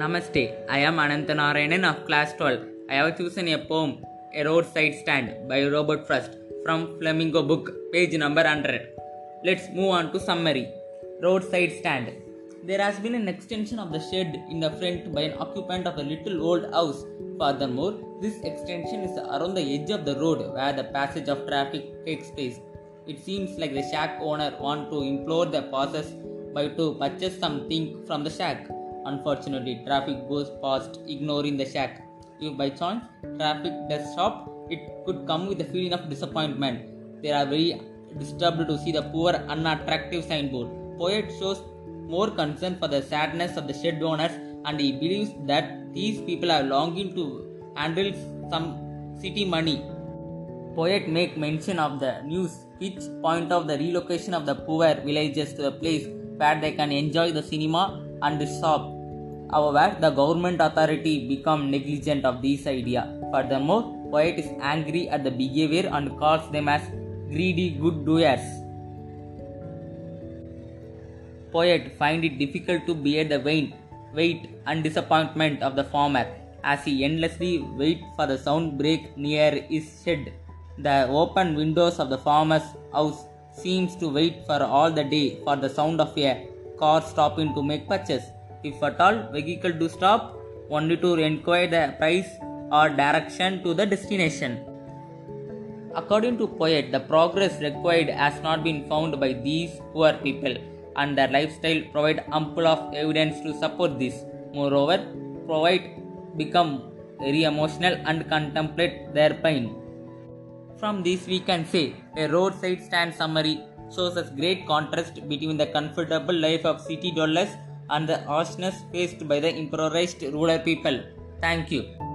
Namaste, I am Anantanarayanan of class 12. I have chosen a poem, A Roadside Stand by Robert Frost from Flamingo book, page number 100. Let's move on to summary. Roadside Stand. There has been an extension of the shed in the front by an occupant of a little old house. Furthermore, this extension is around the edge of the road where the passage of traffic takes place. It seems like the shack owner want to implore the passers by to purchase something from the shack. Unfortunately, traffic goes past, ignoring the shack. If by chance traffic does stop, it could come with a feeling of disappointment. They are very disturbed to see the poor, unattractive signboard. Poet shows more concern for the sadness of the shed owners and he believes that these people are longing to handle some city money. Poet make mention of the news which point of the relocation of the poor villagers to a place where they can enjoy the cinema and the shop. However, the government authority become negligent of this idea. Furthermore, poet is angry at the behavior and calls them as greedy good doers. Poet find it difficult to bear the weight, weight and disappointment of the farmer as he endlessly wait for the sound brake near his shed. The open windows of the farmer's house seems to wait for all the day for the sound of a car stopping to make purchase. If at all vehicle do stop, only to inquire the price or direction to the destination. According to poet, the progress required has not been found by these poor people, and their lifestyle provide ample of evidence to support this. Moreover, poet become very emotional and contemplate their pain. From this, we can say a roadside stand summary shows us great contrast between the comfortable life of city dwellers and the harshness faced by the impoverished rural people. Thank you.